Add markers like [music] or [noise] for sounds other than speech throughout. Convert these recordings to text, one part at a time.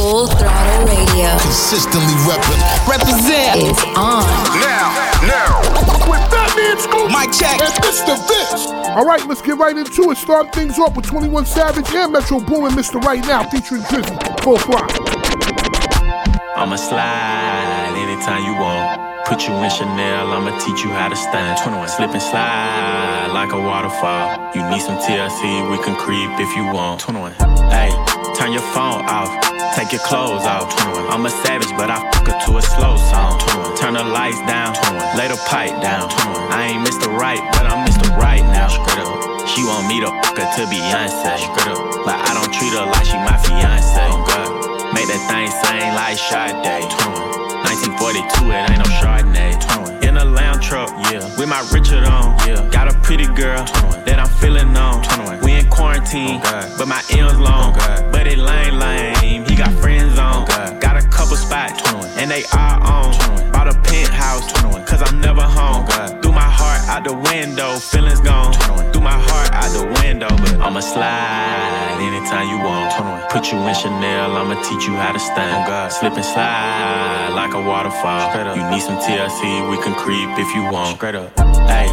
Full Throttle Radio. Consistently repping. Represent is on. Now, now. With Fatman Scoop. Mic check. And Mr. Vince. All right, let's get right into it. Start things off with 21 Savage and Metro Boomin Mr. Right Now featuring Drizzy. Full throttle. I'ma slide anytime you want. Put you in Chanel, I'ma teach you how to stand. 21, slip and slide like a waterfall. You need some TLC, we can creep if you want. 21, hey, turn your phone off, take your clothes off. 21, I'm a savage, but I fuck her to a slow song. turn the lights down, 21, lay the pipe down. 21, I ain't Mr. Right, but I'm Mr. Right now. She want me to fuck her to Beyonce. But I don't treat her like she my fiance. Make that thing sing like Sade. 1942, it ain't no Chardonnay. 21. In a lounge truck, yeah. With my Richard on, yeah. Got a pretty girl 21. that I'm feeling on. 21. We in quarantine, oh but my M's long. Oh but it lame, lame. Got friends on. Oh got a couple spots, and they are on. 21. Bought a penthouse, cause I'm never home. Threw my heart out the window, feelings gone. 21. Threw my heart out the window, but I'ma slide anytime you want. 21. Put you in Chanel, I'ma teach you how to stand. Oh, Slip and slide like a waterfall. You need some TLC, we can creep if you want. Straight up. Hey,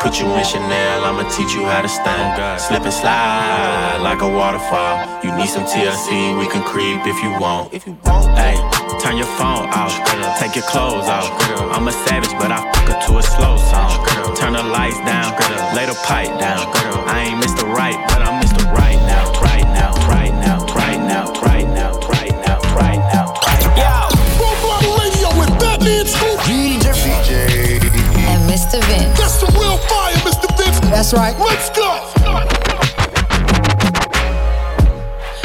Put you in Chanel, I'ma teach you how to stand. Slip and slide like a waterfall. You need some TLC, we can creep if you want. If you want, hey, turn your phone off. Take your clothes off. I'm a savage, but I fuck her to a slow song. Turn the lights down, lay the pipe down. I ain't Mr. Right, but I'm Mr. Right now, right now, right now, right now, right now, right now, right now, right now. Full That's right. Let's go.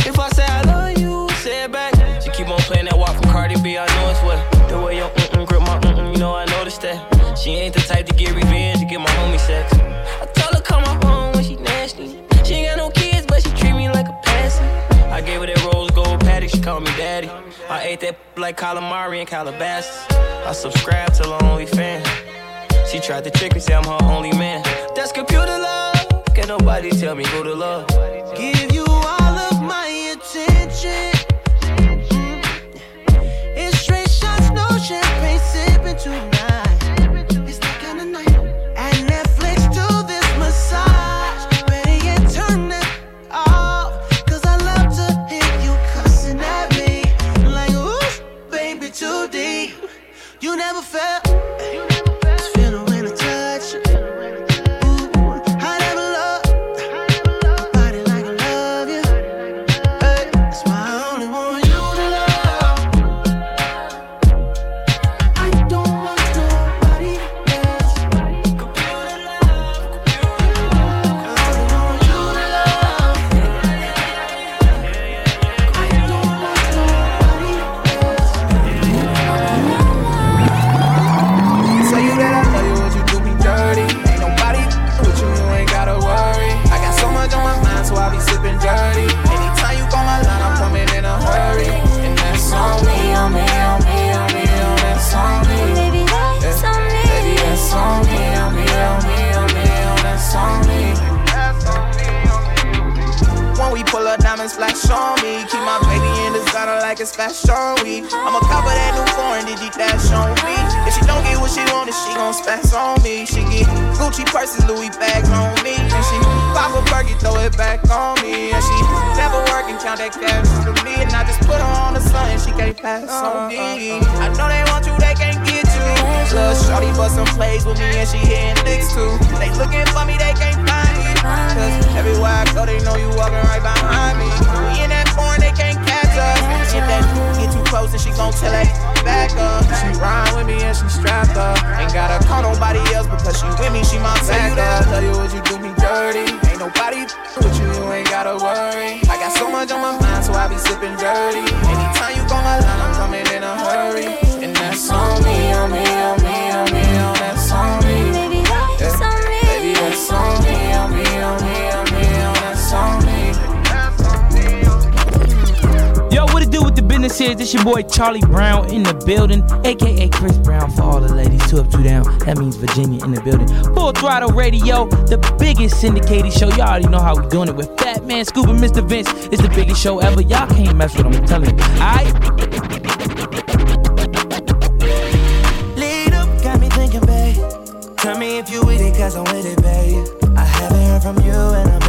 If I say I love you, say it back. She keep on playing that walk from Cardi B. I know it's what the way your mm grip my mm You know I noticed that. She ain't the type to get revenge to get my homie sex. I told her come my home when she nasty. She ain't got no kids, but she treat me like a passing. I gave her that rose gold Patek. She called me daddy. I ate that like calamari and Calabasas. I subscribed to her OnlyFans. She tried to trick me, say I'm her only man. That's computer love. Can't nobody tell me who to love. Give you all of my attention. It's straight shots, no champagne sipping. Like it's fashion week. I'ma cover that new foreign, did you dash on me? If she don't get what she wanted, she gon' spaz on me. She get Gucci purses, Louis bags on me. And she pop a burger, throw it back on me. And she never work and count that cash for me. And I just put her on the sun and she can't pass on me. Uh, uh, uh. I know they want you, they can't get Little shorty bust some plays with me and she hitting licks too. They looking for me, they can't find me. Cause everywhere I go, they know you walking right behind me. We in that porn, they can't catch us. If that get too close, then she gon' tell that back up. She ride with me and she strapped up. Ain't gotta call nobody else because she with me, she my backup. Tell you what you do me dirty. Ain't nobody with you, you ain't gotta worry. I got so much on my mind, so I be sipping dirty. Anytime you call my line, I'm coming in a hurry. And that's on me, on me, business is? This your boy Charlie Brown in the building, aka Chris Brown for all the ladies. Two up, two down. That means Virginia in the building. Full throttle radio, the biggest syndicated show. Y'all already know how we doing it with Fat Man and Mr. Vince. It's the biggest show ever. Y'all can't mess with them. I'm telling you. Alright? Lead up, got me thinking, babe. Tell me if you with it, cause I'm with it, babe. I haven't heard from you and I'm.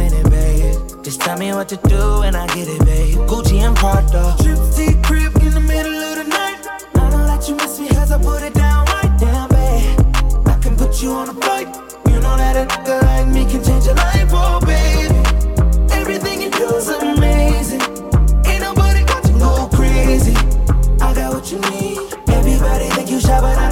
Just tell me what to do and I get it, babe. Gucci and Prada. Trip to crib in the middle of the night. I don't let you miss me cause I put it down right down, babe. I can put you on a flight. You know that a nigga like me can change your life, oh, baby. Everything you do is amazing. Ain't nobody got you go crazy. I got what you need. Everybody think you shy, but I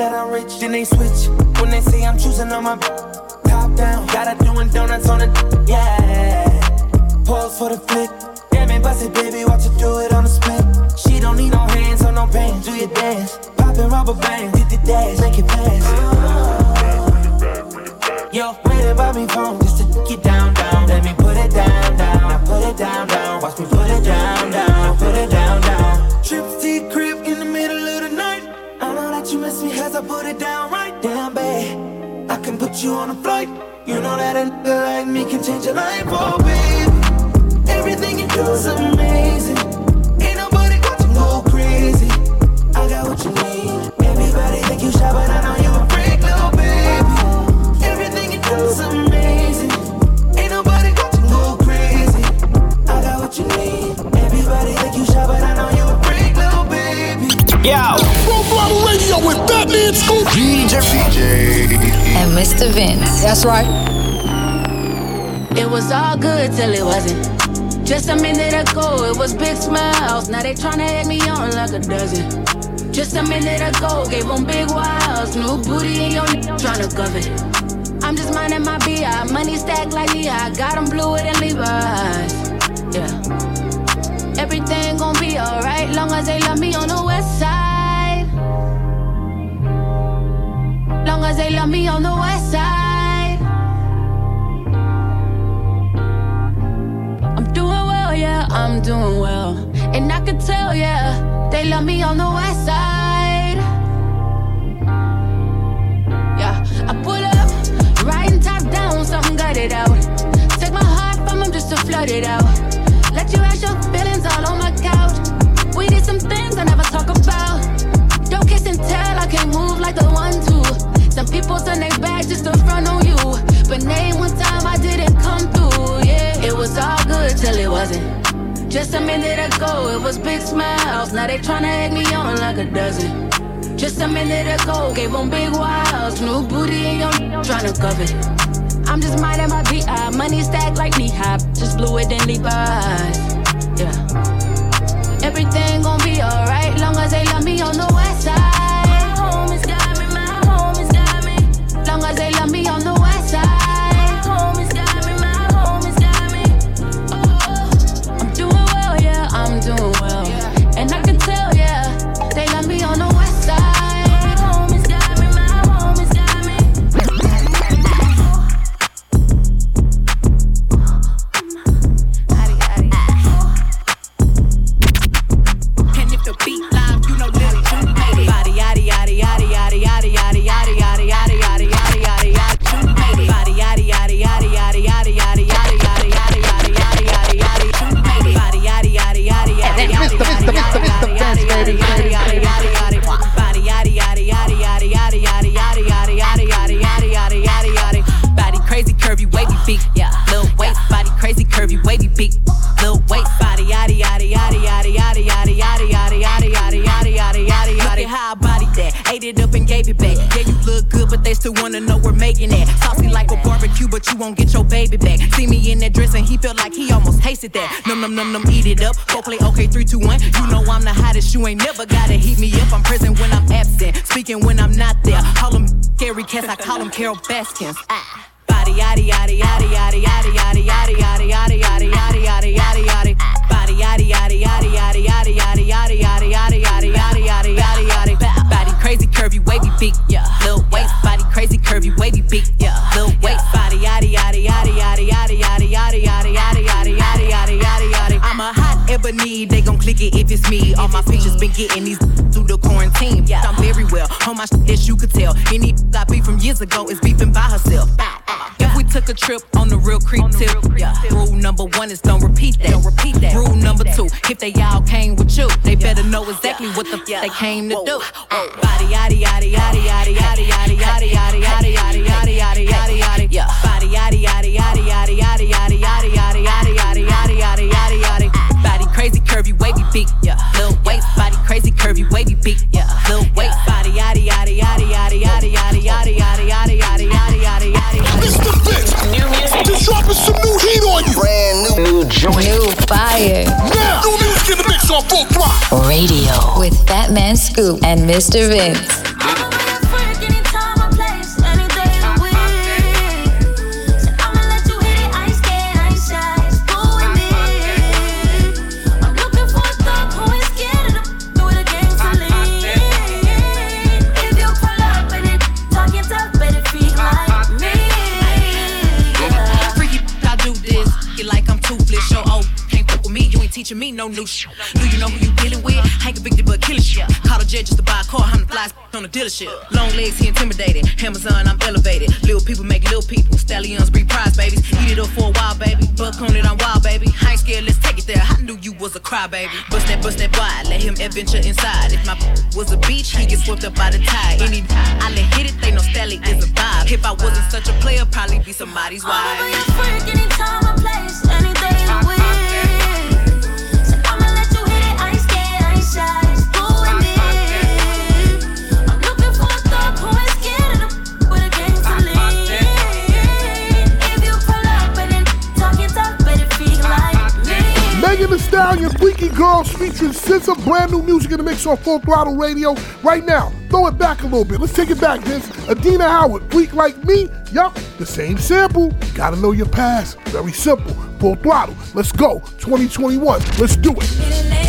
that I'm rich. Then they switch when they say I'm choosing on my top down. Gotta doing donuts on the yeah. Pause for the flick. Damn it, bust it, baby. Watch her do it on the split. She don't need no hands or no pain. Do your dance. Poppin' rubber bands. Did the dash. Make it pass. On a flight. You know that a nigga like me can change your life, oh baby. Everything you do is amazing. Ain't nobody got you go crazy. I got what you need. Everybody think you shy, but I know you a freak, little baby. Everything you do is amazing. Ain't nobody got you go crazy. I got what you need. Everybody think you shy, but I know you a freak, little baby. Yo! Full throttle radio with Fat Man Scoop. DJ. DJ. And Mr. Vince. That's right. It was all good till it wasn't. Just a minute ago, it was big smiles. Now they tryna egg me on like a dozen. Just a minute ago, gave them big wows. New booty in your tryna govern. I'm just minding my BI. Money stacked like Lehigh. Got them blue it and Levi's. Yeah. Everything gon' be alright. Long as they love me on the west side. Long as they love me on the west side. I'm doing well, yeah, I'm doing well. And I could tell, yeah, they love me on the west side. Yeah, I pull up, riding top down, something got it out. Take my heart from him just to flood it out. Just to front on you. But name one time I didn't come through, yeah. It was all good till it wasn't. Just a minute ago, it was big smiles. Now they tryna egg me on like a dozen. Just a minute ago, gave them big wows. New booty in your tryna cover. I'm just minding my BI. Money stacked like knee high. Just blew it in Levi's. Yeah. Everything gon' be alright, long as they love me on the west side. They still wanna know we're making it. Saucy like a barbecue, but you won't get your baby back. See me in that dress and he felt like he almost tasted that. Num num num num, eat it up. Go play okay, three two one. You know I'm the hottest. You ain't never gotta heat me up. I'm present when I'm absent, speaking when I'm not there. Call them scary cats, I call them Carole Baskins. Ah. Body yaddy yaddy yaddy yaddy yaddy yaddy yaddy yaddy yaddy yaddy yaddy yaddy yaddy yaddy Body yaddy yaddy yaddy yaddy yaddy yaddy yaddy yaddy yaddy yaddy yaddy yaddy crazy curvy wavy beat, yeah. Lil waist body crazy curvy wavy beat, yeah. Lil waist body yaddy yaddy yaddy yaddy yaddy yaddy yaddy yaddy Hot ebony, they gon' click it if it's me. All my features been getting these through the quarantine. Yeah, I'm very well on my shit as you could tell. Any got beef from years ago is beefing by herself. If we took a trip on the real creep tip, yeah. Rule number one is don't repeat that. Don't repeat that. Rule number two, if they all came with you, they better know exactly what the f- they came to do. Body yaddy yaddy yaddy yaddy yaddy yaddy yaddy yaddy yaddy yaddy yaddy yaddy yaddy yaddy yeah. Body yaddy yaddy yaddy yaddy yaddy yaddy yaddy yaddy crazy curvy wavy beat, yeah. Lil waist body crazy curvy wavy beat, yeah. Lil waist body yaddy yaddy yaddy yaddy yaddy yaddy yaddy yaddy yaddy yaddy yaddy yaddy yaddy Mr. Vince, just dropping some new heat on you. Brand new, new joint. New fire. Now, new music in the mix on full throttle. Radio with Fat Man Scoop and Mr. Vince. You ain't teaching me no new shit. Do you know who you dealing with? I ain't convicted but killing shit. Call a jet just to buy a car. I'm the flies on the dealership. Long legs, he intimidated. Amazon, I'm elevated. Little people make little people. Stallions breed prize babies. Eat it up for a while, baby. Buck on it, I'm wild, baby. I ain't scared, let's take it there. I knew you was a cry, baby. Bust that, bust that wide. Let him adventure inside. If my [laughs] was a beach, he get swept up by the tide. Any I let hit it, they know Stally is a vibe. If I wasn't such a player, probably be somebody's wife. Megan Thee Stallion, Freaky Girls featuring SZA, brand new music in the mix on Full Throttle Radio. Right now, throw it back a little bit. Let's take it back, Vince. Adina Howard, Freak Like Me. Yup, the same sample. Gotta know your past. Very simple. Full Throttle. Let's go. 2021. Let's do it.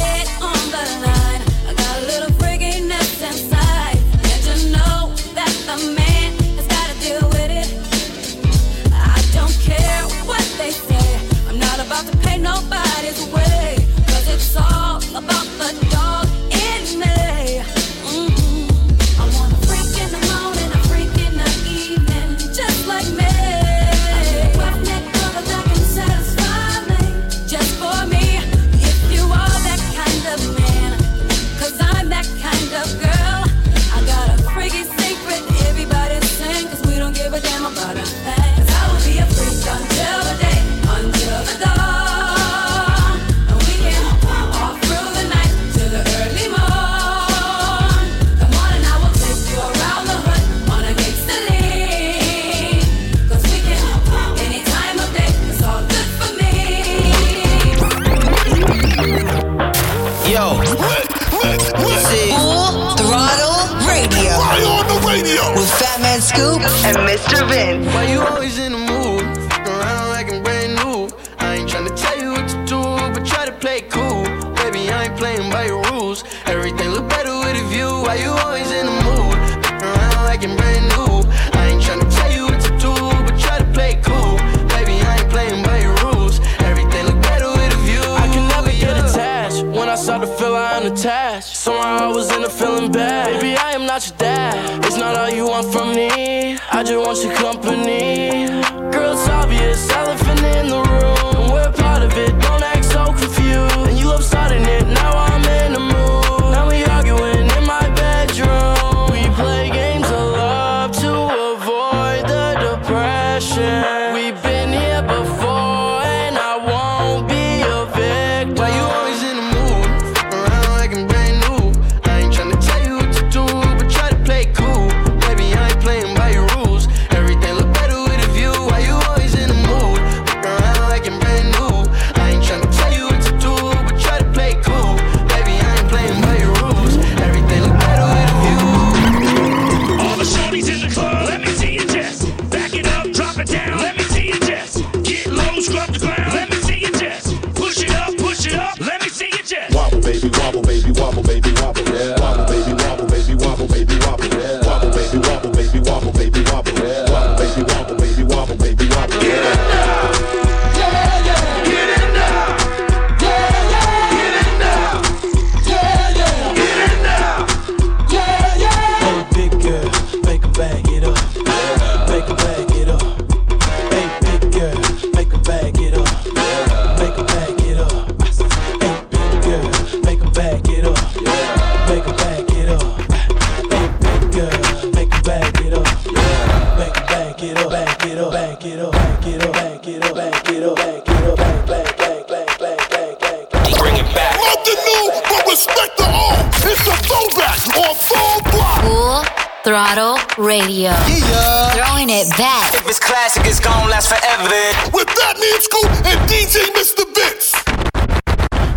Throttle Radio. Yeah. Throwing it back. If it's classic, it's gonna last forever. With Fatman Scoop and DJ Mr. Vince.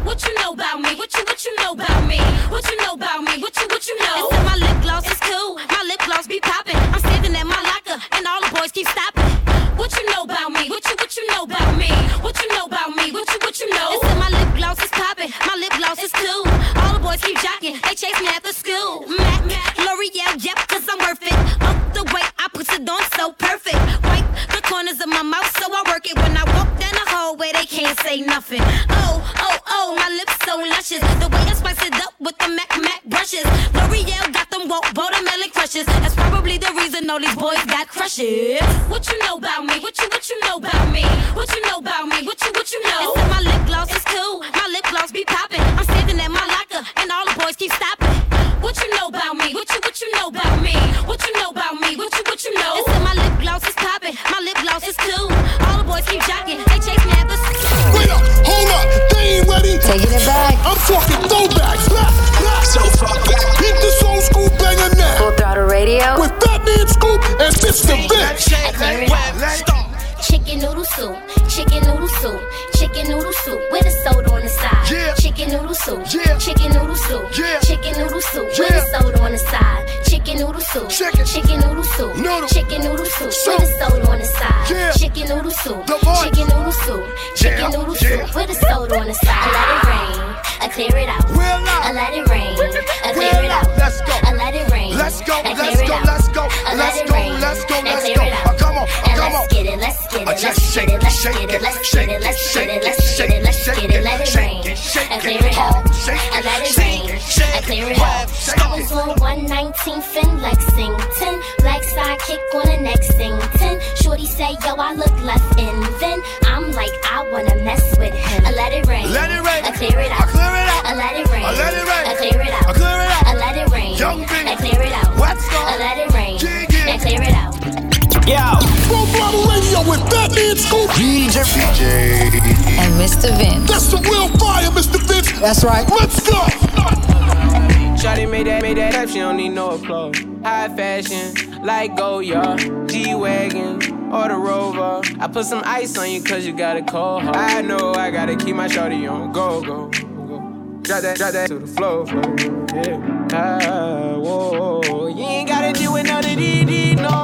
What you know about me? What you what you know about me? What you know about me? What you what you know? They said my lip gloss is cool. My lip gloss be popping. I'm standing at my locker and all the boys keep stopping. What you know about me? What you what you know about me? What you know about me? What you what you know? They said my lip gloss is popping. My lip gloss is cool. All the boys keep jocking. They chase me after school. Mac, it. When I walk down the hallway, they can't say nothing. Oh, oh, oh, my lips so luscious. The way I spice it up with the Mac Mac brushes. L'Oreal got them watermelon crushes. That's probably the reason all these boys got crushes. What you know about me? What you what you know about me? What you know about me? What you what you know? Said my lip gloss is cool. My lip gloss be popping. I'm standing at my locker and all the boys keep stopping. What you know about me? What you what you know about me? What you know about me? What keep jocking. They chase me after school. Wait up, hold up, they ain't ready. Taking it back. I'm talking throwbacks. Back, back. So far back. Hit this old school banger now. Full Throttle Radio. With Fatman Scoop and Mr. Vince. Chicken noodle soup, chicken noodle soup, chicken noodle soup with a soda on the side. Yeah. Chicken noodle soup, Yeah. chicken noodle soup, Yeah. chicken noodle soup with a soda on the side. Chicken noodle soup, Chicken. chicken noodle soup, let's Uh, it, let's shake it, let's shake it, let's shake it, let's shake it, let's shake it, let's it, get it, let it shake rain. it, shake I it, clear it out. shake I let it shake rain. it, shake I clear it, shake I was on 119th in Lexington. Black sidekick on the next thing. Ten. Shorty say, yo, I look left in. Then I'm like, I wanna mess with him. I let it rain. Let it rain. I clear it out. I clear it out. I let it rain. I let it rain. I clear it out. I clear it out. I let it rain. Young. I clear it out. Go. I let it rain. Yeah, yeah. I clear it out. Yo. Full Throttle Radio with Fatman Scoop. DJ. DJ. And Mr. Vince. That's some real fire, Mr. Vince. That's right. Let's go. Shawty made that, made that type, she don't need no applause. High fashion, like Goya, G-Wagon, or the Rover. I put some ice on you cause you got a cold heart. I know I gotta keep my shawty on go, go, go. Drop that, drop that to the floor, floor. Yeah. Ah, whoa. You ain't gotta deal with none of these, these no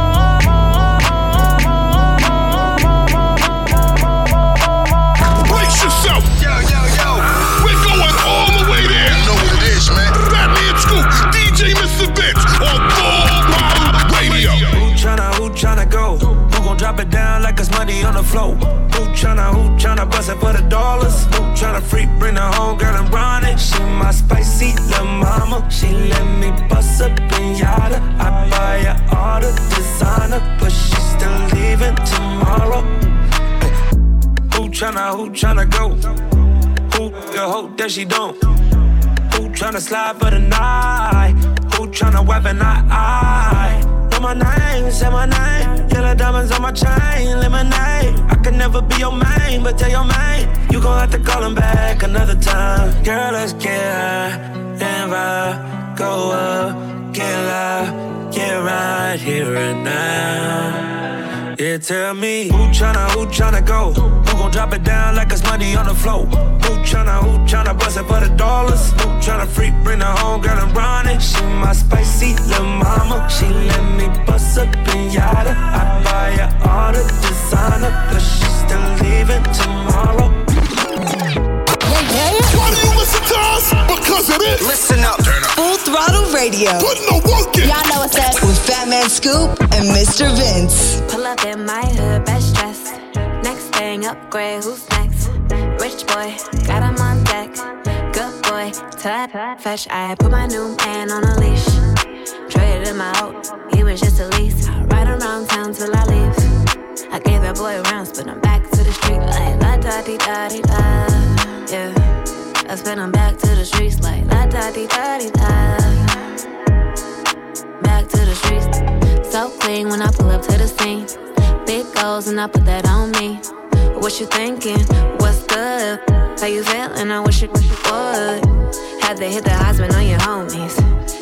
Vince on Full Power Radio. Who tryna, who tryna go? Who gon' drop it down like it's money on the floor? Who tryna, who tryna bust it for the dollars? Who tryna freak, bring the home girl and run it? She my spicy little mama. She let me bust up in yada. I buy her all the designer, but she still leaving tomorrow. Who tryna, who tryna go? Who the hope that she don't? Who tryna slide for the night? Tryna weapon I? I know my name, say my name. Yellow diamonds on my chain, lemonade. I can never be your main, but tell your main you gon' have to call him back another time. Girl, let's get high and ride, go up, get loud, get right here and now. Yeah, tell me who tryna, who tryna go? Who gon' drop it down like it's money on the floor? Who tryna, who tryna bust it for the dollars? Who tryna freak, bring the home girl and run it? She my spicy little mama. She let me bust up in yada. I buy her all the designer, but she's still leaving tomorrow. Why do you listen to us? Because it is. Listen up. Full Throttle Radio. Putting the work in. Y'all know what's up. With Fat Man Scoop and Mr. Vince. Pull up in my hood, best dressed. Next thing, upgrade, who's next? Rich boy, got him on deck. Good boy, tap, fetch. I put my new man on a leash. Traded him out, he was just a lease. I ride around town till I leave. I gave that boy rounds, but I'm back to the street like la da di da di da. Yeah, I spin him back to the streets like la da di da di da. Back to the streets, so clean when I pull up to the scene. Big goals and I put that on me. What you thinking? What's good? How you feeling? I wish it would. Had to hit the husband on your homies.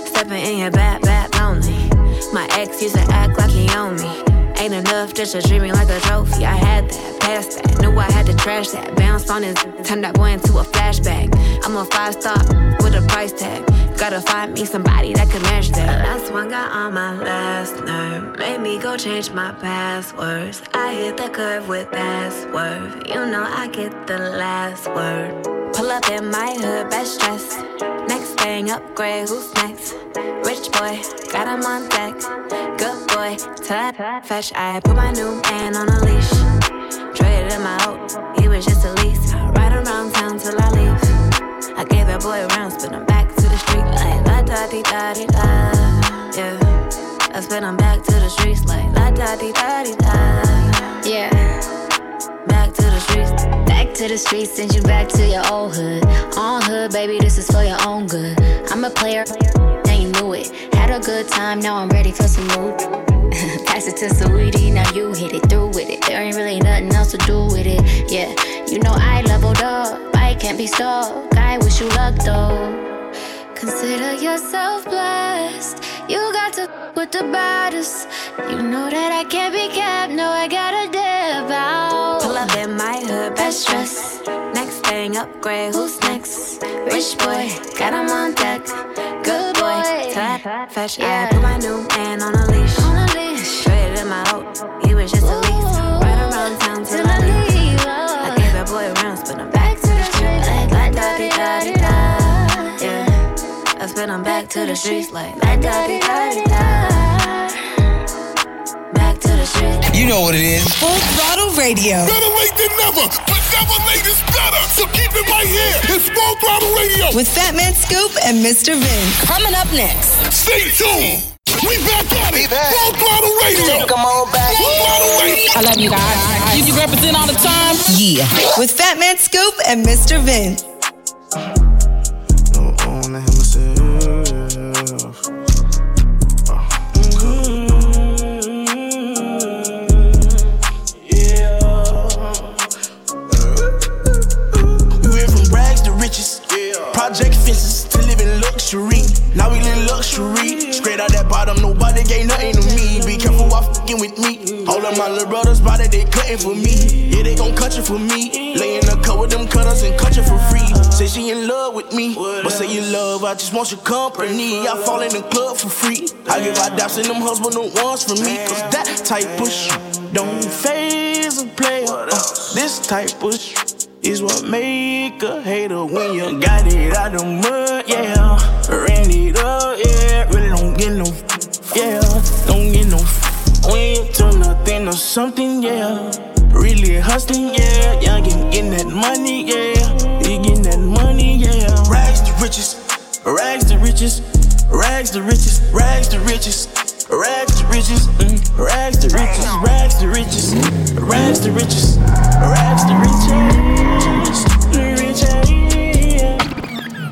Stepping in your back, back lonely. My ex used to act like he owned me. Ain't enough just treat me like a trophy. I had that, passed that, knew I had to trash that. Bounced on his, turned that boy into a flashback. I'm a five star with a price tag. Gotta find me somebody that can match that. The Last one got on my last nerve. Made me go change my passwords. I hit the curve with that. You know I get the last word. Pull up in my hood, best dressed. Thing, upgrade, who's next? Rich boy, got him on deck. Good boy, tap, fetch. I put my new man on a leash. Traded him out, he was just a lease. Ride around town till I leave. I gave that boy rounds, but I'm back to the street like la da di da di da. Yeah, I spin him back to the streets like la da di da di da. Yeah, streets. Back to the streets, send you back to your old hood. On hood, baby, this is for your own good. I'm a player, and you knew it. Had a good time, now I'm ready for some mood. [laughs] Pass it to Saweetie, now you hit it through with it. There ain't really nothing else to do with it. Yeah, you know I leveled up, I can't be stuck. I wish you luck though. Consider yourself blessed. You got to with the baddest. You know that I can't be kept. No, I gotta dip out. Up in my hood, best dress. Next thing, upgrade. Who's next? Rich boy, got him on deck. Good boy, tap, fetch. I put my new man on a leash. On a leash. Traded him out. He was just a lease. Right around town till I leave. I gave that boy rounds, but I'm back to the street. Like la da di da di da. Yeah. I I'm back to the streets like da di da di da. You know what it is. Full throttle radio. Better late than never, but never late is better. So keep it right here. It's Full Throttle Radio. With Fat Man Scoop and Mr. Vince. Coming up next. Stay tuned. We back at it. Full Throttle Radio. Come on back. Full Throttle Radio. I love you guys. You, you represent all the time. Yeah. With Fat Man Scoop and Mr. Vince. Now we live luxury. Straight out that bottom, nobody gave nothing to me. Be careful while fucking with me. All of my little brothers body they cutting for me. Yeah, they gon' cut you for me. Lay in the cut with them cutters and cut you for free. Say she in love with me, but say you love, I just want your company. I fall in the club for free. I give out daps in them husband no ones for me. Cause that type of shit don't phase a player. Uh, this type of shit is what make a hater when you got it out the mud, yeah. Ran it up, yeah. Really don't get no, yeah. Don't get no. When you turn nothing or something, yeah. Really hustling, yeah. Young and getting that money, yeah. You getting that money, yeah. Rags to riches, rags to riches, rags to riches, rags to riches. Rags to riches, mm, rags to riches, rags to riches, rags to riches, rags to riches,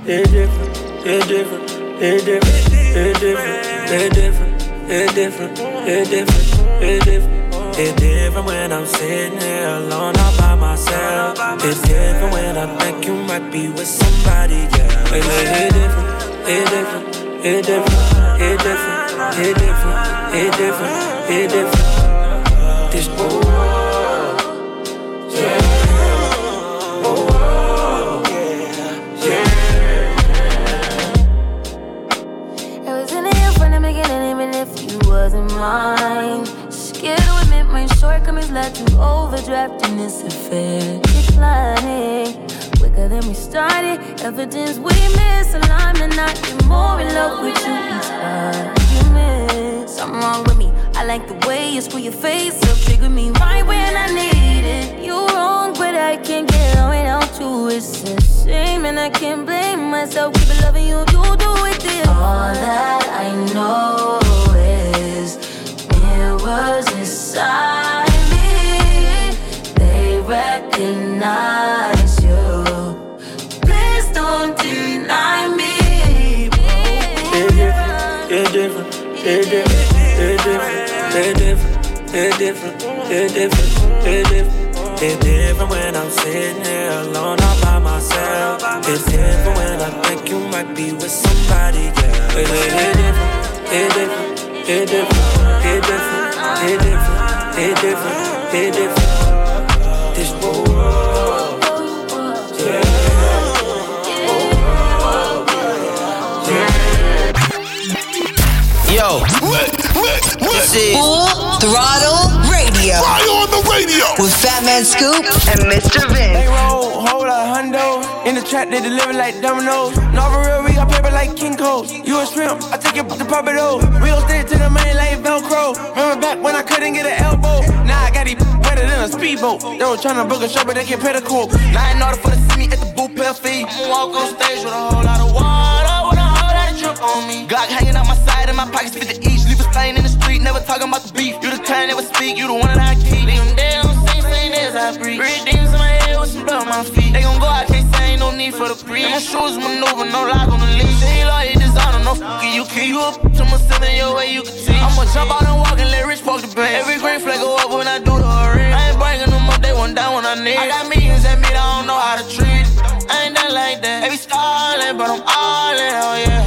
They're different, they're different, they're different, they're different, they're different, they're different, they're different, they're different. It's different when I'm sitting here alone all by myself. It's different when I think you might be with somebody else. It's, it's different, it's different, it's different, it's different, it's different, it's different, it's different. This It wasn't. Scared to admit my shortcomings led to overdraft in this affair. Declining quicker than we started. Evidence we misaligned, and I get more in love with you each argument. Something wrong with me. I like the way you screw your face up, trigger me right when I need it. You wrong, but I can't get on without you. It's a shame, and I can't blame myself. Keep loving you, you do it this. All that I know is mirrors inside me. They recognize you. Please don't deny me. Different, different, different, different, different, different. It's different when I'm sitting here alone all by myself. It's different when I think you might be with somebody it's different, it's different, it's different, it's different, it's different, it's different, it's different. This world, Yo, this is Full Throttle Radio the radio with Fat Man Scoop and Mr. Vince. They roll, hold a hundo. In the trap, they deliver like dominoes. No, for real, we got paper like King Cole. You a shrimp, I take it to Papa Doe. Real stick to the money like Velcro. Remember back when I couldn't get an elbow? Now I got it wetter than a speedboat. They was trying to book a show, but they can't pay the court. Now in order for to see me at the boot pair fee. Walk on stage with a whole lot of water, with a whole lot of drip on me. Glock hanging out my side, and my pockets 50 never talking about the beef. You the kind never speak, you the one that I keep. Leave them dead on the same, same as I breathe. Red demons in my head with some blood on my feet. They gon' go out, can't say ain't no need for the breeze. My shoes maneuver, no lock on the leash. They ain't like designer, no fucking you keep you up to my seven your way you can teach. I'ma jump out and walk and let Rich park the bank. Every green flag go up when I do the ring. I ain't bringing them up, they want down when I need. I got millions at me, I don't know how to treat it. I ain't that like that. Be stalling, but I'm all in, hell yeah.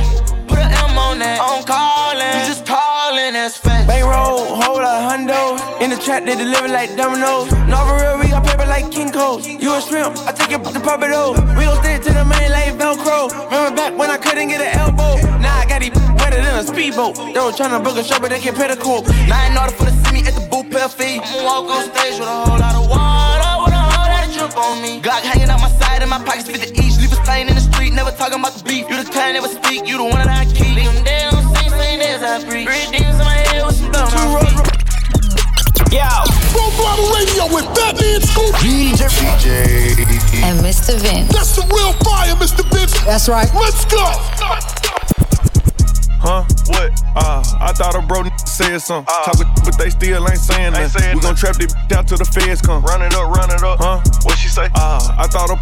Hundo. In the trap, they deliver like dominoes. No, for real, we got paper like King Cole. You a shrimp, I take it to pop it over. We gon' stick to the main like Velcro. Remember back when I couldn't get an elbow? Now I got these [laughs] better than a speedboat. They was tryna book a show, but they can't pay the quote. Now in order for to see me at the boot pill fee, I'ma walk on stage with a whole lot of water, with a whole lot of drip on me. Glock hanging out my side and my pockets fit the each. Leave a stain in the street, never talking about the beef. You the kind never speak, you the one that I keep. Leave them dead on the same, same as I breathe. Red demons in my head with some blood on my feet. Yo. Full throttle radio with Fatman Scoop. DJ. And Mr. Vince. That's the real fire, Mr. Vince. That's right. Let's go. Huh? What? Ah, I thought a bro said something. Talking, but they still ain't saying nothing. We gon' trap this out till the feds come. Run it up, run it up. Huh? What she say? Ah, I thought a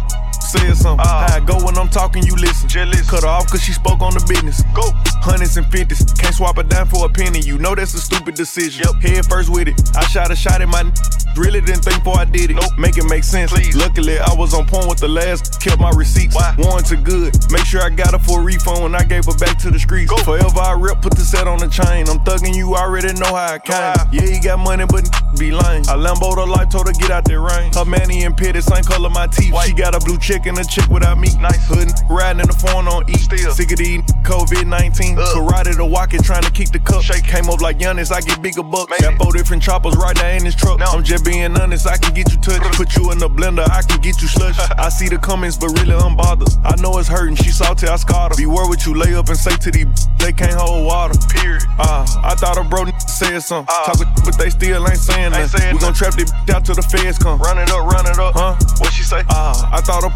said something. Ah. How I go when I'm talking, you listen. Jealous. Cut her off cause she spoke on the business. Go. Hundreds and fifties. Can't swap a dime for a penny. You know that's a stupid decision. Yep. Head first with it. I shot a shot at my n- Really didn't think before I did it. Nope. Make it make sense. Please. Luckily, I was on point with the last. Kept my receipts. Why? Warranty good. Make sure I got her for a refund when I gave her back to the streets. Go. Forever I rip, put the set on the chain. I'm thugging you, already know how I came. Yeah, he got money, but n- be lame. I Lambo the life, told her get out that rain. Her manny and pitted, same color my teeth. White. She got a blue chick a chick without me. Nice. Hood riding in the phone on E. Still. Sick of these COVID 19. Karate to walk it, trying to keep the cup. Shake came up like Giannis, I get bigger bucks. Got four different choppers right there in this truck. I'm just being honest, I can get you touched. [laughs] Put you in the blender, I can get you slush. [laughs] I see the comments, but really I'm bothered. I know it's hurting, she salty, I scarred her. Beware what you lay up and say to these, they can't hold water. Period. Ah, I thought a bro said something. Talking, but they still ain't saying nothing. We gon' trap this out till the feds come. Run it up, run it up. Huh? What she say? Ah, I thought a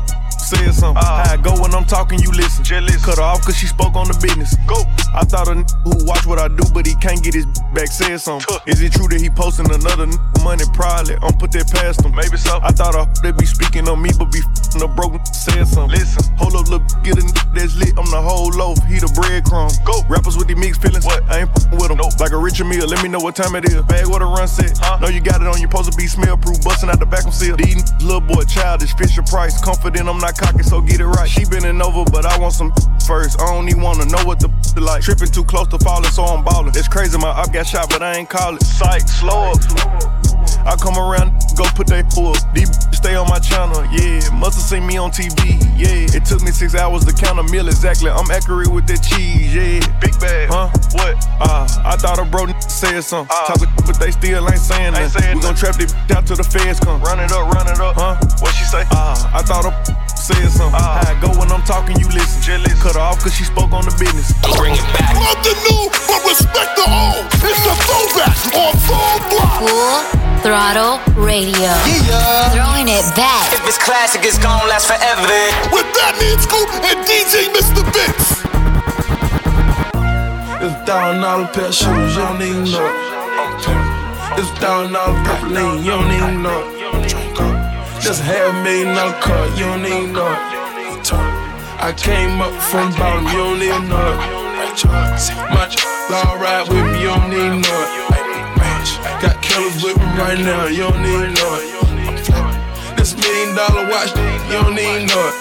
said something. Uh-huh. How I go when I'm talking, you listen. Jealous. Cut her off cause she spoke on the business. Go. I thought a n- who watch what I do, but he can't get his back said something. Is it true that he posting another n- money? Probably. I'm put that past him. Maybe so. I thought a they be speaking on me, but be f***ing a broken said something. Listen. Hold up, look, get a n- that's lit. I'm the whole loaf. He the breadcrumb. Go. Rappers with the mixed feelings. What? I ain't f***ing with them. Nope. Like a Richard Mille. Let me know what time it is. Bag what a run set. Huh? Know you got it on. You supposed to be smell proof. Busting out the back of seal. These n- little boy childish. Fisher Price. Confident I'm not cocky, so get it right. She bending over, but I want some first. I don't even wanna know what the like. Tripping too close to falling, so I'm ballin'. It's crazy, my up got shot, but I ain't call it. Psych, slow up. I come around, go put that pull. These stay on my channel, yeah. Must have seen me on TV, yeah. It took me six hours to count a meal exactly. I'm accurate with that cheese, yeah. Big bag, huh? What? Ah, uh, I thought a bro said something. Uh, Talking, but they still ain't saying nothing. We gon' trap this out till the feds come. Run it up, run it up, huh? What she say? Ah, uh, I thought a said something. Uh, How I go when I'm talking, you listen. Jealous. Cut her off cause she spoke on the business. Bring it back. Love the new, but respect the old. It's the throwback on full block. Throttle Radio. Yeah. Throwing it back. If it's classic, it's gonna last forever. With that Fatman Scoop and DJ Mr. Vince. It's a thousand dollar pair of shoes, you don't even know it. It's a thousand dollar purple lean, you don't even know it. Just half million dollar car, you don't even know it. I came up from bottom, you don't even know it. Much law ride with me, you don't even know it. Got killers with me right now, you don't even know it. This million dollar watch, you don't even know it.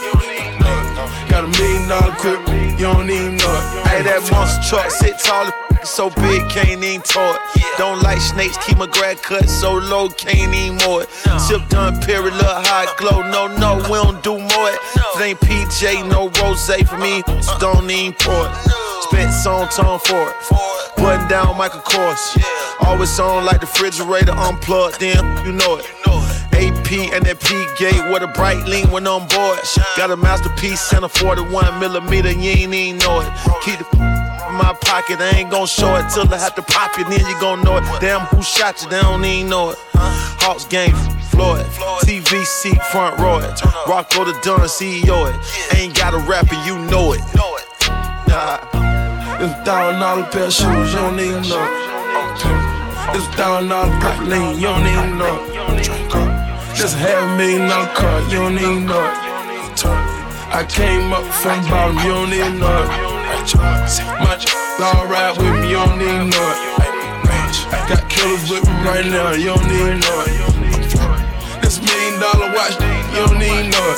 Got a million dollar crib, you don't even know it. Hey, that monster truck sit tall, so big, can't even tow it. Don't like snakes, keep my grad cut so low, can't even more. Sip done, period, look hot glow. No, no, we don't do more it. Ain't PJ, no rose for me, so don't even pour it. Spent song for it. Button down Michael Kors. Always on like the refrigerator unplugged, then you know it. AP and that P gate with a bright lean when on board. Got a masterpiece and a 41 millimeter, you ain't even know it. Keep the my pocket, I ain't gon' show it till I have to pop it, then you gon' know it. Damn, who shot you? They don't even know it. Hawks game, Floyd, TV seat front row it. Rocco the Dunn, CEO it. Ain't got a rapper, you know it. Nah. It's a thousand dollar pair of shoes, you don't even know it. It's a thousand dollar lean, you don't even know. Just a half million dollar car, you don't even know. I came up from bottom, you don't even know it. Much law ride with me, you don't even know. Got killers with me right now, you don't even know. This million dollar watch, you don't even know.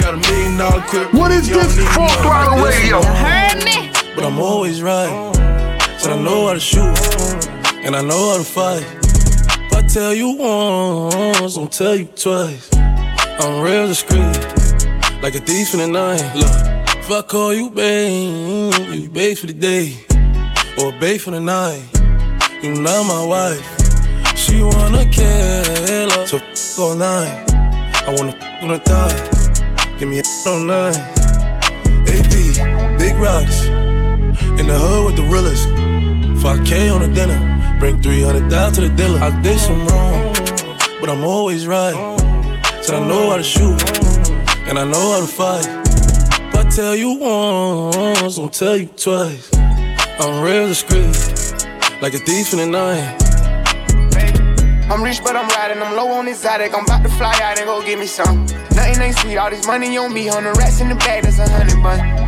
Got a million dollar crib. What is this? Full throttle radio. Heard me? But I'm always right. Said I know how to shoot, and I know how to fight. If I tell you once, I'll tell you twice. I'm real discreet, like a thief in the night. Look, if I call you babe, you babe for the day, or babe for the night. You not my wife. She wanna kill her, so f all night. I wanna f on the thigh. Give me a all big rocks. In the hood with the realest. 5K on the dinner. Bring 300 down to the dealer. I did some wrong, but I'm always right. Said I know how to shoot, and I know how to fight. Tell you once, I'll tell you twice. I'm real discreet, like a thief in the night. I'm rich, but I'm riding. I'm low on exotic. I'm about to fly out and go get me some. Nothing ain't sweet. All this money on me. Hundred rats in the bag. That's a hundred bun.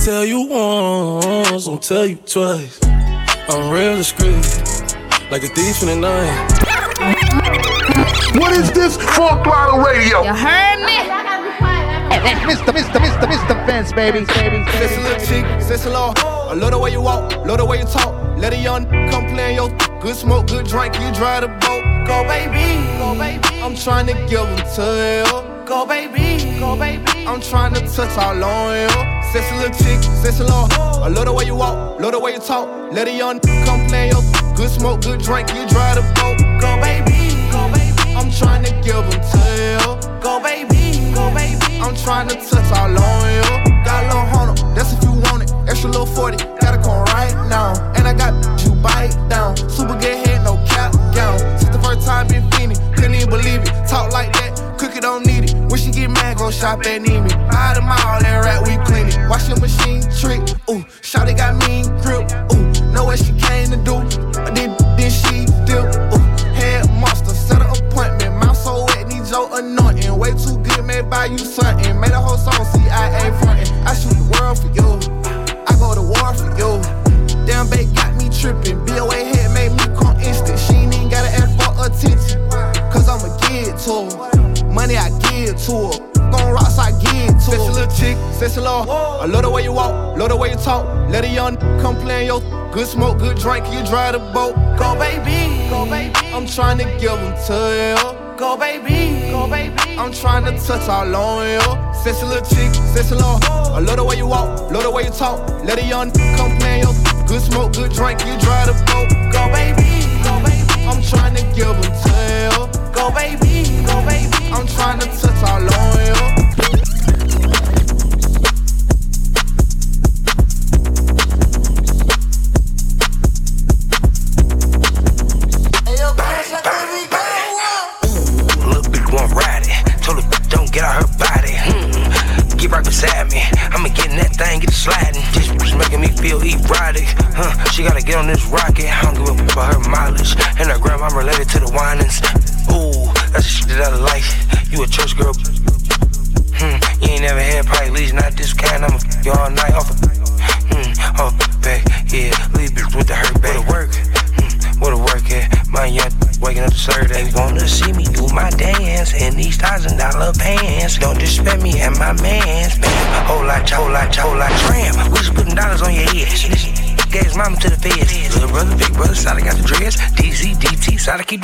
If I tell you once, I'll tell you twice. I'm real discreet, like a thief in the night. What is this? Full throttle radio. You heard me? Mr. Mr. Mr. Mr. Vince, baby, baby, Sis a little chick, sis a little. I love the way you walk, love the way you talk. Let a young come play in your good smoke, good drink, you drive the boat. Go baby, go baby. I'm trying to give them to you. Go baby, go baby. I'm trying to touch all on you. A little chick, a little. I love the way you walk, love the way you talk. Let a young come play your good smoke, good drink, you drive the boat. Go baby, go baby. I'm trying to give them to you. Go baby, go baby. I'm trying to touch all on you. Got a little hundred, that's if you want it. Extra little 40, gotta come right now. And I got you bite down. Super good head, no cap gown. Since the first time been feeling, couldn't even believe it. Talk like go shop at Neiman. Out of mile, that rat, we clean it. Wash your machine trick, ooh. Shawty got mean grip, sis a little. I love the way you walk, love the way you talk. Let a young come play your good smoke, good drink, you drive the boat. Go baby, go baby. I'm trying to give them to you. Go baby, go baby. I'm trying to touch all on you. A little chick, a little. I love the way you walk, love the way you talk. Let a young come play your good smoke, good drink, you drive the boat. Go baby, go baby. I'm trying to give them to you. Go baby, go baby. I'm trying to touch all on you. Related to the whinings. Ooh, that's the shit that I like. You a church girl.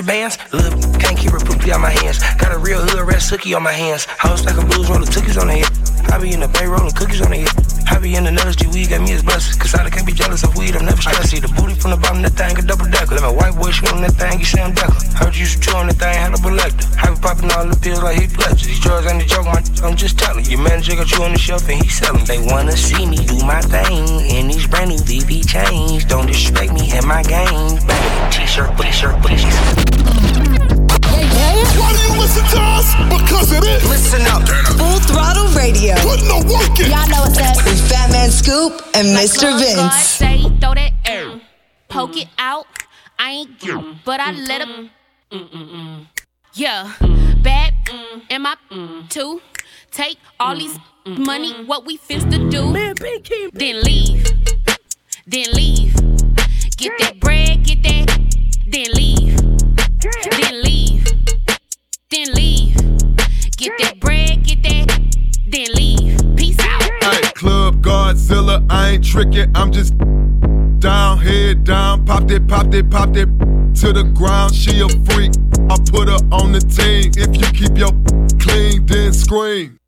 Bands. Little can't keep her poopy on my hands. Got a real hood red sookie on my hands. House like a blues rolling cookies on the head. I be in the bay rolling cookies on the head. I be in the nuts, G weed got me as blessed. Cause I can't be jealous of weed, I'm never stressed. See the booty from the bottom, that thing a double decker. Let my white boy shoot on that thing, you Sam Decker. Heard you used to chew on that thing, had a selector. I be popping all the pills like he pledges. These drugs ain't a joke, my I'm just telling. Your manager got you on the shelf and he selling. They wanna see me do my thing in these brand new VV chains. Don't disrespect me and my game. Bang, t-shirt, t-shirt, t-shirt. It is. Listen up. Full throttle radio. Putting the work in. Y'all know what's up. With Fat Man Scoop and Mr. God Vince. say, throw that air. Poke it out. I ain't get but I let him. Yeah, bad am I too? Take all these money, what we finna do? Then leave, then leave. Get that bread, get that, then leave, then leave, then leave. Get that bread, get that, then leave. Peace out. Hey, Club Godzilla, I ain't tricking, I'm just down, head down, Popped it, popped it, popped it to the ground. She a freak. I put her on the team. If you keep your clean, then scream.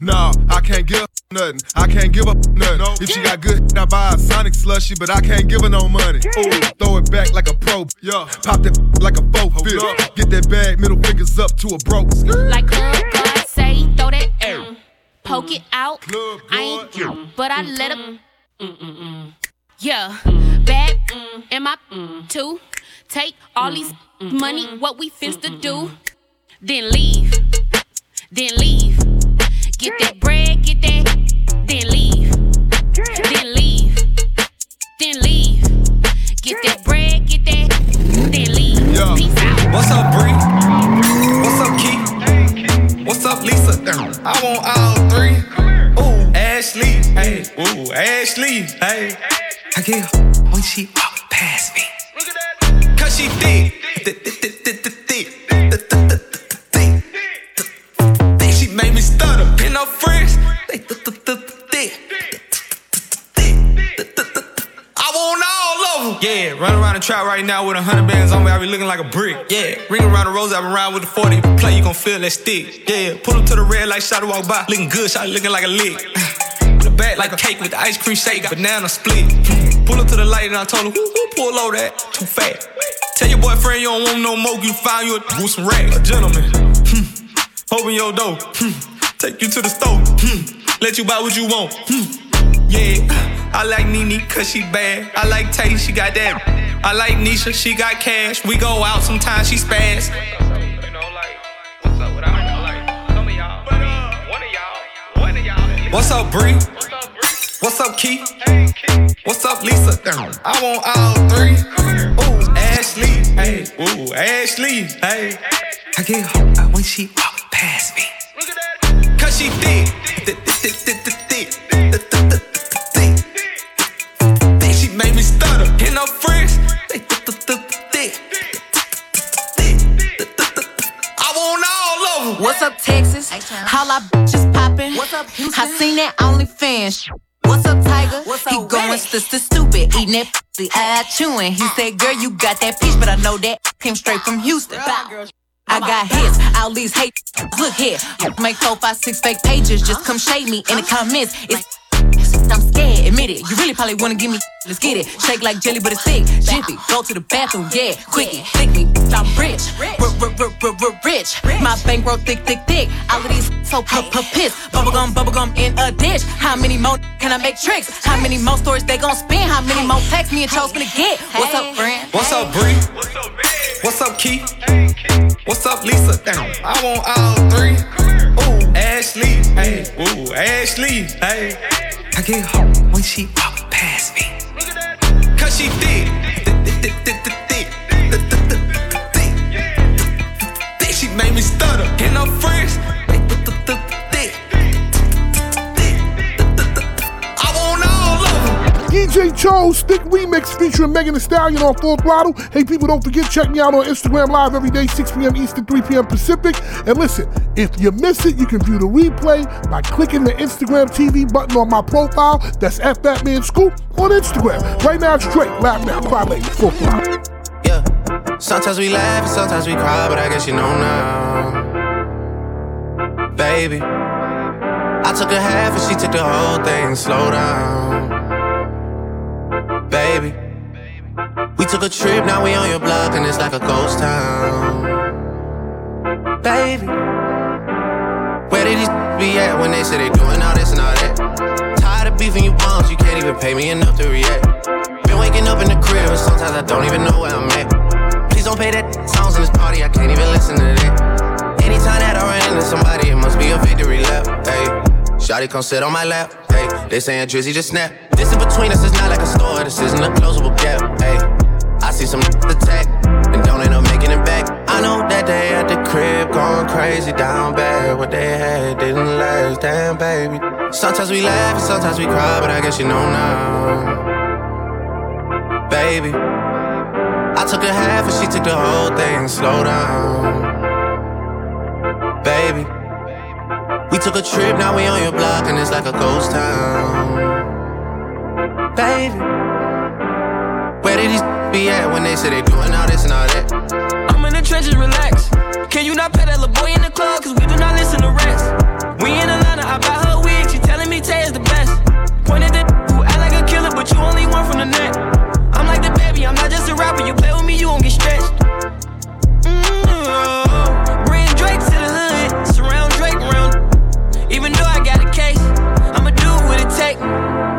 Nah, I can't her nothing. I can't give her nothing. If she got good, I buy a Sonic slushy, but I can't give her no money. Ooh, throw it back like a pro. Yeah, pop that like a four fifth. Get that bag, middle fingers up to a broke. Like Club God say, throw that mm, poke it out. I ain't, but I let him. Yeah, bad in my two. Take all these money, what we finna do, then leave, then leave. Get that bread, get that, then leave. Get that bread, get that, then leave. Yo. Peace out. What's up, Bree? What's up, Key? What's up, Lisa? I want all three. Ooh, Ashley. Hey, ooh, Ashley. Hey. I get her when she walk past me. Cause she thick, run around the trap right now with a hundred bands on me. I be looking like a brick. Yeah, ring around the rose. I been around with the 40. Play, you gon' feel that stick. Yeah, pull up to the red light, shot to walk by. Looking good, shot looking like a lick. [laughs] The back like a cake with the ice cream shake, banana split. [laughs] Pull up to the light and I told him, whoo, whoo, pull over that. Too fat. Tell your boyfriend you don't want no more, you find you a some racks. A gentleman. Hmm. [laughs] Open your door. Hmm. Take you to the store. Hmm. Let you buy what you want. Hmm. Yeah, I like Nene cause she bad. I like Tay, she got that. I like Nisha, she got cash. We go out sometimes, she spaz. What's up, Bree? What's up, Key? What's up, Lisa? I want all three. Ooh, Ashley. Hey, ooh, Ashley. Hey. I get her when she walk past me. Cause she thick. Thick, she made me stutter. And her friends, What's up, Texas? How I bitches poppin'? What's up, Houston? I seen that OnlyFans. What's up, Tiger? What's he going sister stupid, eating that pussy, eye chewing. He said, "Girl, you got that peach, but I know that came straight from Houston." I got hits, all these hate. Look here, make four, five, six fake pages. Just come shade me in the comments. It's I'm admit it. You really probably wanna give me. Let's get it. Shake like jelly, but it's thick. Jiffy, go to the bathroom, yeah. Quickie, thick me, I'm rich. Rich. My bankroll thick, thick, thick. All of these so p- p- piss. Bubblegum, bubblegum in a dish. How many more can I make tricks? How many more stories they gon' spin? How many more texts me and Chose gonna get? What's up, friend? What's up, Bree? What's up, Key? What's up, Lisa? I want all three. Ooh, Ashley. Hey, ooh, Ashley. Hey. I get her when she walk past me. Cause she thick. She made me stutter. And her friends, DJ Chose Stick Remix featuring Megan Thee Stallion on Full Throttle. Hey, people, don't forget, check me out on Instagram Live every day, 6 p.m. Eastern, 3 p.m. Pacific. And listen, if you miss it, you can view the replay by clicking the Instagram TV button on my profile. That's F Fatman Scoop on Instagram. Right now, it's Drake, Laugh Now, Cry Later, Full Throttle. Yeah. Sometimes we laugh and sometimes we cry, but I guess you know now. Baby, I took a half and she took the whole thing. Slow down. Baby, we took a trip, now we on your block and it's like a ghost town. Baby, where did these be at when they said they're doing all this and all that? Tired of beefing you bums, you can't even pay me enough to react. Been waking up in the crib and sometimes I don't even know where I'm at. Please don't pay that songs in this party, I can't even listen to that. Anytime that I run into somebody, it must be a victory lap. Hey, Shotty come sit on my lap. Hey, they saying Drizzy just snap. This in between us is not like a store, this isn't a closable gap. Hey, I see some attack and don't end up making it back. I know that they at the crib going crazy down bad. What they had didn't last, damn baby. Sometimes we laugh and sometimes we cry, but I guess you know now. Baby, I took a half and she took the whole thing. Slow down. Baby, we took a trip, now we on your block and it's like a ghost town. Baby, where did these be at when they say they doing all this and all that? I'm in the trenches, relax. Can you not pet that little boy in the club? Cause we do not listen to rest. We in Atlanta, I buy her wig, she telling me Tay is the best. Pointed at who act like a killer, but you only one from the net.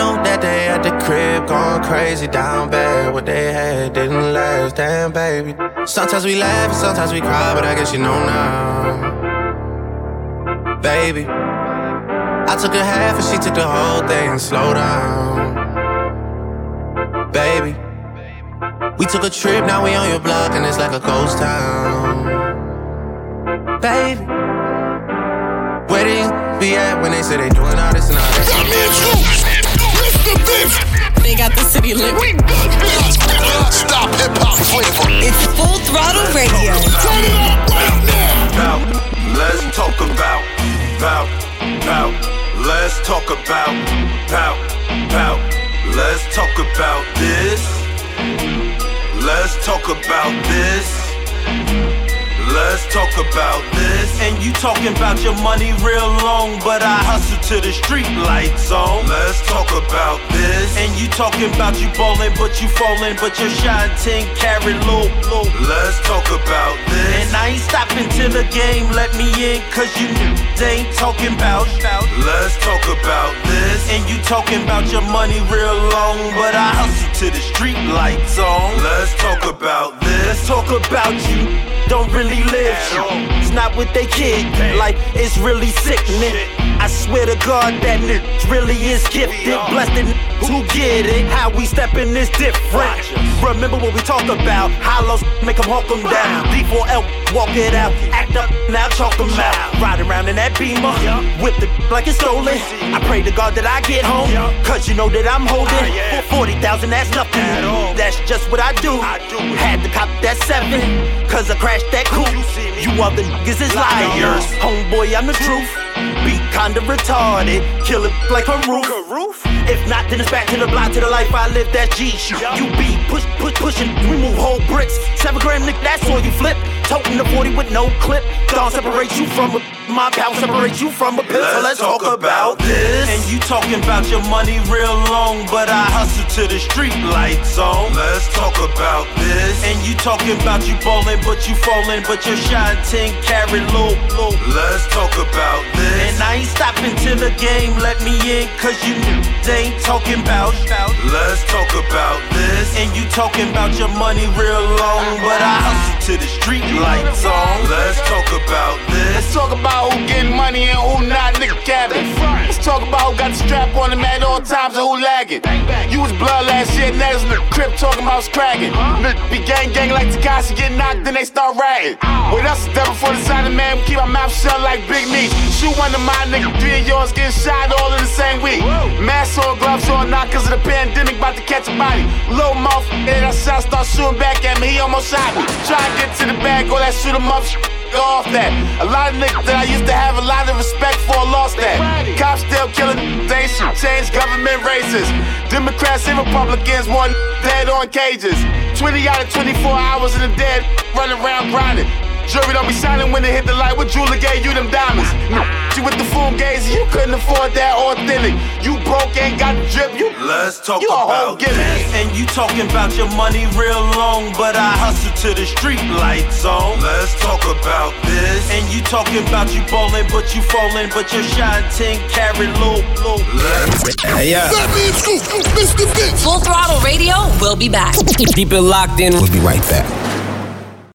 Know that they at the crib going crazy down bad. What they had didn't last, damn baby. Sometimes we laugh sometimes we cry, but I guess you know now. Baby, I took a half and she took the whole thing. Slow down, baby. We took a trip, now we on your block and it's like a ghost town. Baby, where they be at when they say they doing all this and all that? They got the city lit. Stop hip hop flavor. It's full throttle radio. Turn it up right now. Bout, let's talk about, bout, bout. Let's talk about, bout, bout. Let's talk about this. Let's talk about this. Let's talk about this. And you talking about your money real long, but I hustle to the street lights on. Let's talk about this. And you talking about you ballin', but you fallin', but you're shine 10 carry low, low. Let's talk about this. And I ain't stopping till the game let me in, cause you knew they ain't talking about. Let's talk about this. And you talking about your money real long, but I hustle to the street lights on. Let's talk about this. Let's talk about you. Don't really live. It's not what they kid. Like it's really sickening. I swear to God that nigga really is gifted. Blessed who get it. How we steppin' is different. Remember what we talk about. Hollows make them hawk them down. D4L walk it out. Act up now chalk them out. Ride around in that beamer. Whip the like it's stolen. I pray to God that I get home. Cause you know that I'm holding. For 40,000 that's nothing. That's just what I do. Had to cop that seven. Cause I crashed that coupe. You other niggas is liars. Homeboy, I'm the truth. Be kinda retarded. Kill it like a roof. If not, then it's back to the block, to the life I live. That G shit. You be push, push, pushing. We move whole bricks. Seven gram, nick, that's all you flip. Toting the 40 with no clip. Don't separate you from a my power separate you from a pill. So let's talk about this. And you talking about your money real long, but I hustle to the street lights on. Let's talk about this. And you talking about you ballin', but you fallin', but you're shine 10 carry low, low. Let's talk about this. And I ain't stopping till the game let me in, cause you knew they ain't talking about. Let's talk about this. And you talking about your money real long, but I hustle to the street lights on. Let's talk about this. Let's talk about who getting money and who not, nigga cabin. Let's talk about who got the strap on him at all times and who lagging. You was blood last year, next in the crib talking about scragging. Be gang gang like Tekashi get knocked, then they start ratting. With us, the devil for the side of man, we keep our mouth shut like Big Meech. Shoot one of my niggas, three of yours getting shot all in the same week. Mask on, gloves on, not cause of the pandemic, about to catch a body. Little mouth, and that shot start shooting back at me, he almost shot me. Try get to the bag, all that shoot him up, off that. A lot of niggas that I used to have a lot of respect for lost that. Cops still killing, they should change government races. Democrats and Republicans, one dead on cages. 20 out of 24 hours in the dead, running around grinding. Jury don't be silent when they hit the light. What jeweler gave you them diamonds? You with the full gaze, you couldn't afford that authentic. You broke, ain't got the drip. You Let's talk you about gimmick. this. And you talking about your money real long, but I hustle to the street lights on. Let's talk about this. And you talking about you bowling, but you falling, but your shot 10 carry low, low. Yeah. Fatman Scoop, Mr. Vince. Full Throttle Radio We'll be back. Keep it locked in. We'll be right back.